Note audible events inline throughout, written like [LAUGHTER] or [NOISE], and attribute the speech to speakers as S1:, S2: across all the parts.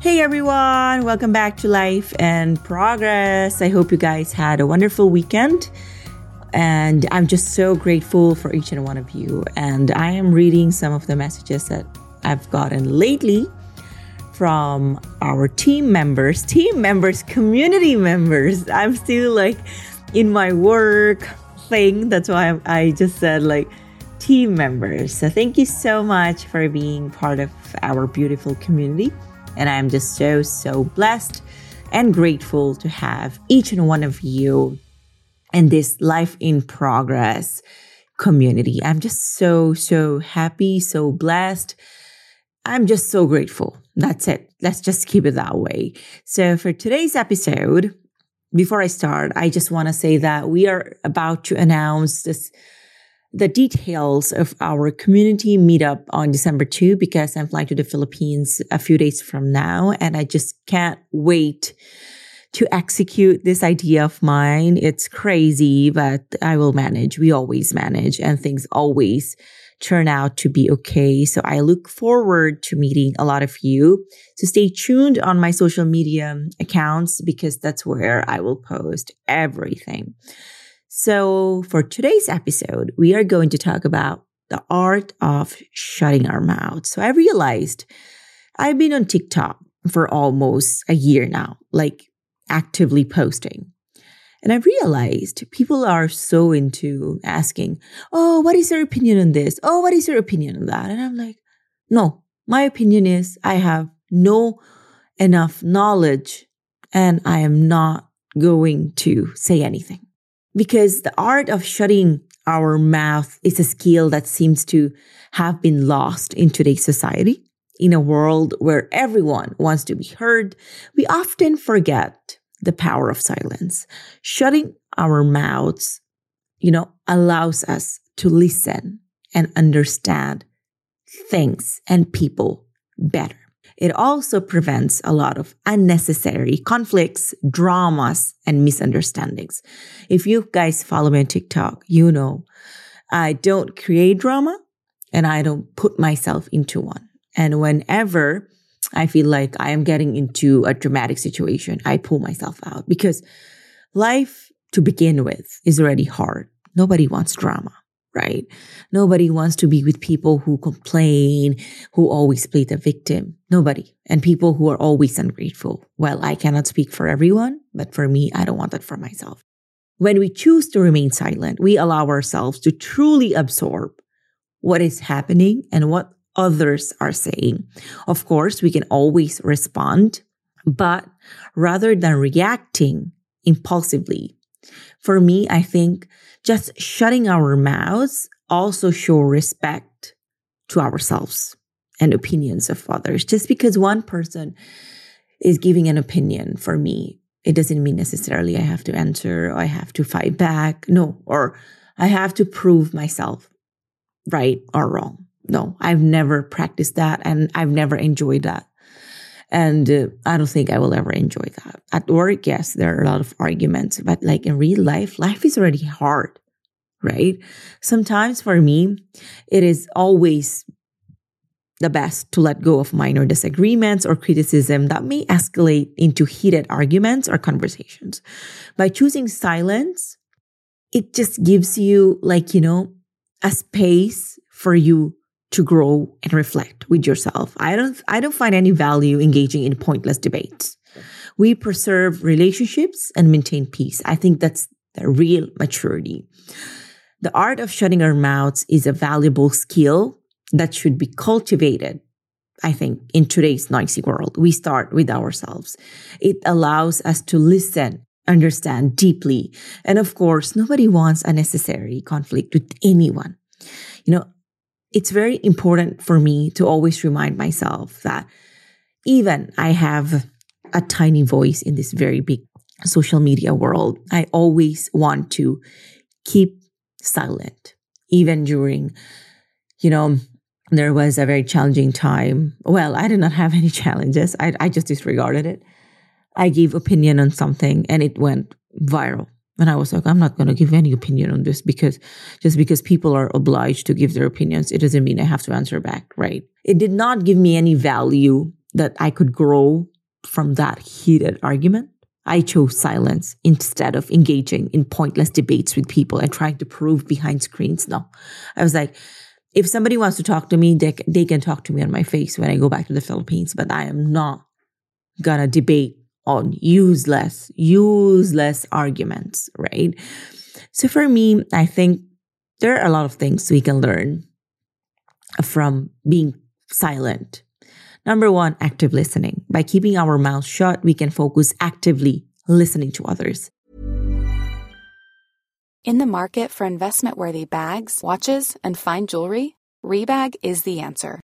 S1: Hey everyone, welcome back to Life in Progress. I hope you guys had a wonderful weekend. And I'm just so grateful for each and one of you. And I am reading some of the messages that I've gotten lately from our team members, team members, community members. I'm still like in my work thing. That's why I just said like team members. So thank you so much for being part of our beautiful community. And I'm just so, so blessed and grateful to have each and one of you in this life in progress community. I'm just so, so happy, so blessed. I'm just so grateful. That's it. Let's just keep it that way. So for today's episode, before I start, I just want to say that we are about to announce this the details of our community meetup on December 2 because I'm flying to the Philippines a few days from now and I just can't wait to execute this idea of mine. It's crazy, but I will manage. We always manage and things always turn out to be okay. So I look forward to meeting a lot of you. So stay tuned on my social media accounts because that's where I will post everything. So for today's episode, we are going to talk about the art of shutting our mouths. So I realized I've been on TikTok for almost a year now, like actively posting. And I realized people are so into asking, Oh, what is your opinion on this? Oh, what is your opinion on that? And I'm like, no, my opinion is I have no enough knowledge and I am not going to say anything because the art of shutting our mouth is a skill that seems to have been lost in today's society. In a world where everyone wants to be heard, we often forget the power of silence. Shutting our mouths, you know, allows us to listen and understand things and people better. It also prevents a lot of unnecessary conflicts, dramas, and misunderstandings. If you guys follow me on TikTok, you know I don't create drama and I don't put myself into one. And whenever I feel like I am getting into a dramatic situation, I pull myself out because life to begin with is already hard. Nobody wants drama right? Nobody wants to be with people who complain, who always play the victim. Nobody. And people who are always ungrateful. Well, I cannot speak for everyone, but for me, I don't want that for myself. When we choose to remain silent, we allow ourselves to truly absorb what is happening and what others are saying. Of course, we can always respond, but rather than reacting impulsively, for me, I think just shutting our mouths also show respect to ourselves and opinions of others. Just because one person is giving an opinion for me, it doesn't mean necessarily I have to answer or I have to fight back. No, or I have to prove myself right or wrong. No, I've never practiced that and I've never enjoyed that. And uh, I don't think I will ever enjoy that. At work, yes, there are a lot of arguments, but like in real life, life is already hard, right? Sometimes for me, it is always the best to let go of minor disagreements or criticism that may escalate into heated arguments or conversations. By choosing silence, it just gives you like, you know, a space for you to grow and reflect with yourself. I don't I don't find any value engaging in pointless debates. We preserve relationships and maintain peace. I think that's the real maturity. The art of shutting our mouths is a valuable skill that should be cultivated. I think in today's noisy world, we start with ourselves. It allows us to listen, understand deeply. And of course, nobody wants unnecessary conflict with anyone. You know, it's very important for me to always remind myself that even I have a tiny voice in this very big social media world, I always want to keep silent, even during, you know, there was a very challenging time. Well, I did not have any [LAUGHS] challenges. I, I just disregarded it. I gave opinion on something and it went viral. And I was like, I'm not going to give any opinion on this because just because people are obliged to give their opinions, it doesn't mean I have to answer back, right? It did not give me any value that I could grow from that heated argument. I chose silence instead of engaging in pointless debates with people and trying to prove behind screens. No, I was like, if somebody wants to talk to me, they, they can talk to me on my face when I go back to the Philippines, but I am not gonna debate on useless, useless arguments, right? So for me, I think there are a lot of things we can learn from being silent. Number one, active listening. By keeping our mouths shut, we can focus actively listening to others.
S2: In the market for investment worthy bags, watches, and fine jewelry, Rebag is the answer.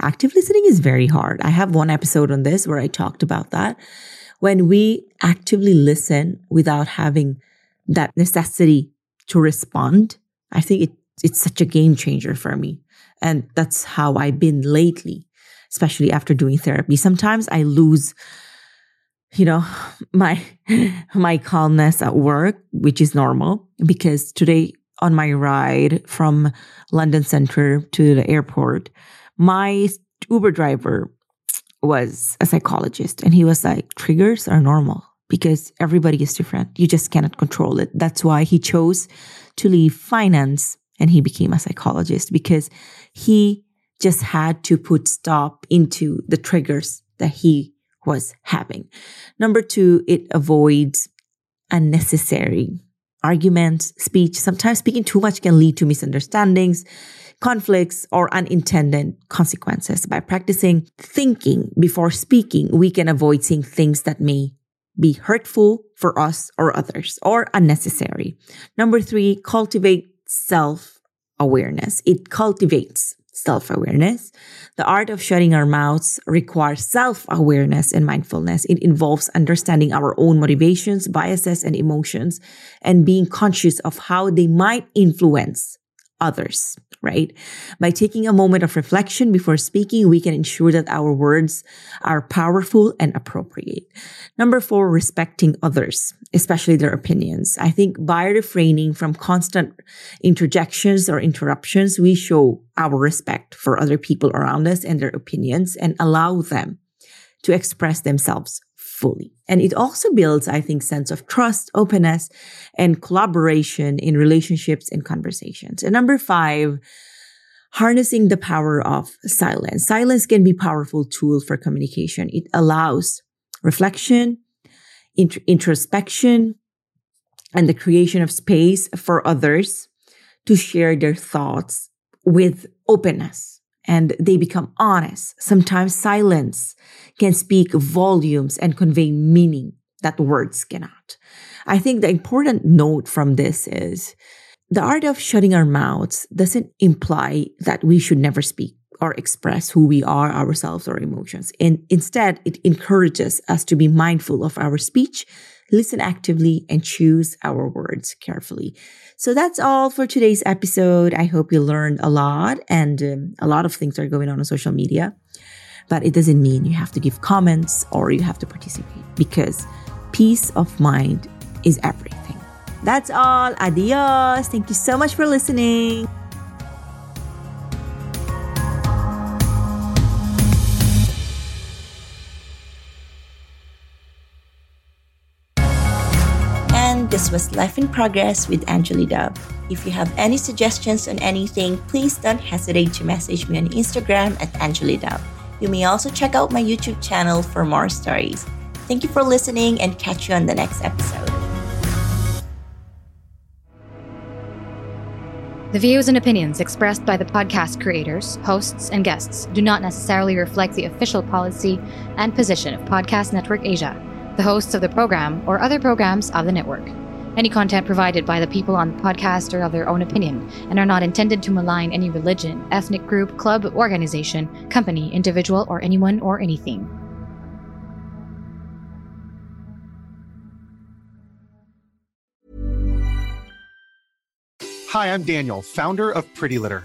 S1: Active listening is very hard. I have one episode on this where I talked about that. When we actively listen without having that necessity to respond, I think it, it's such a game changer for me. And that's how I've been lately, especially after doing therapy. Sometimes I lose you know [SIGHS] my [LAUGHS] my calmness at work which is normal because today on my ride from london center to the airport my Uber driver was a psychologist and he was like, triggers are normal because everybody is different. You just cannot control it. That's why he chose to leave finance and he became a psychologist because he just had to put stop into the triggers that he was having. Number two, it avoids unnecessary arguments, speech. Sometimes speaking too much can lead to misunderstandings conflicts or unintended consequences. By practicing thinking before speaking, we can avoid saying things that may be hurtful for us or others or unnecessary. Number three, cultivate self awareness. It cultivates self awareness. The art of shutting our mouths requires self awareness and mindfulness. It involves understanding our own motivations, biases, and emotions and being conscious of how they might influence others right? By taking a moment of reflection before speaking, we can ensure that our words are powerful and appropriate. Number four, respecting others, especially their opinions. I think by refraining from constant interjections or interruptions, we show our respect for other people around us and their opinions and allow them to express themselves fully. And it also builds, I think, sense of trust, openness, and collaboration in relationships and conversations. And number five, harnessing the power of silence. Silence can be powerful tool for communication. It allows reflection, int- introspection, and the creation of space for others to share their thoughts with openness and they become honest. Sometimes silence can speak volumes and convey meaning that words cannot. I think the important note from this is the art of shutting our mouths doesn't imply that we should never speak or express who we are, ourselves, or emotions. And instead, it encourages us to be mindful of our speech, listen actively, and choose our words carefully. So that's all for today's episode. I hope you learned a lot, and um, a lot of things are going on on social media. But it doesn't mean you have to give comments or you have to participate because peace of mind is everything. That's all. Adios. Thank you so much for listening. Was Life in Progress with Angeli Dub. If you have any suggestions on anything, please don't hesitate to message me on Instagram at Angeli Dub. You may also check out my YouTube channel for more stories. Thank you for listening and catch you on the next episode.
S3: The views and opinions expressed by the podcast creators, hosts, and guests do not necessarily reflect the official policy and position of Podcast Network Asia, the hosts of the program, or other programs of the network. Any content provided by the people on the podcast are of their own opinion and are not intended to malign any religion, ethnic group, club, organization, company, individual, or anyone or anything.
S4: Hi, I'm Daniel, founder of Pretty Litter.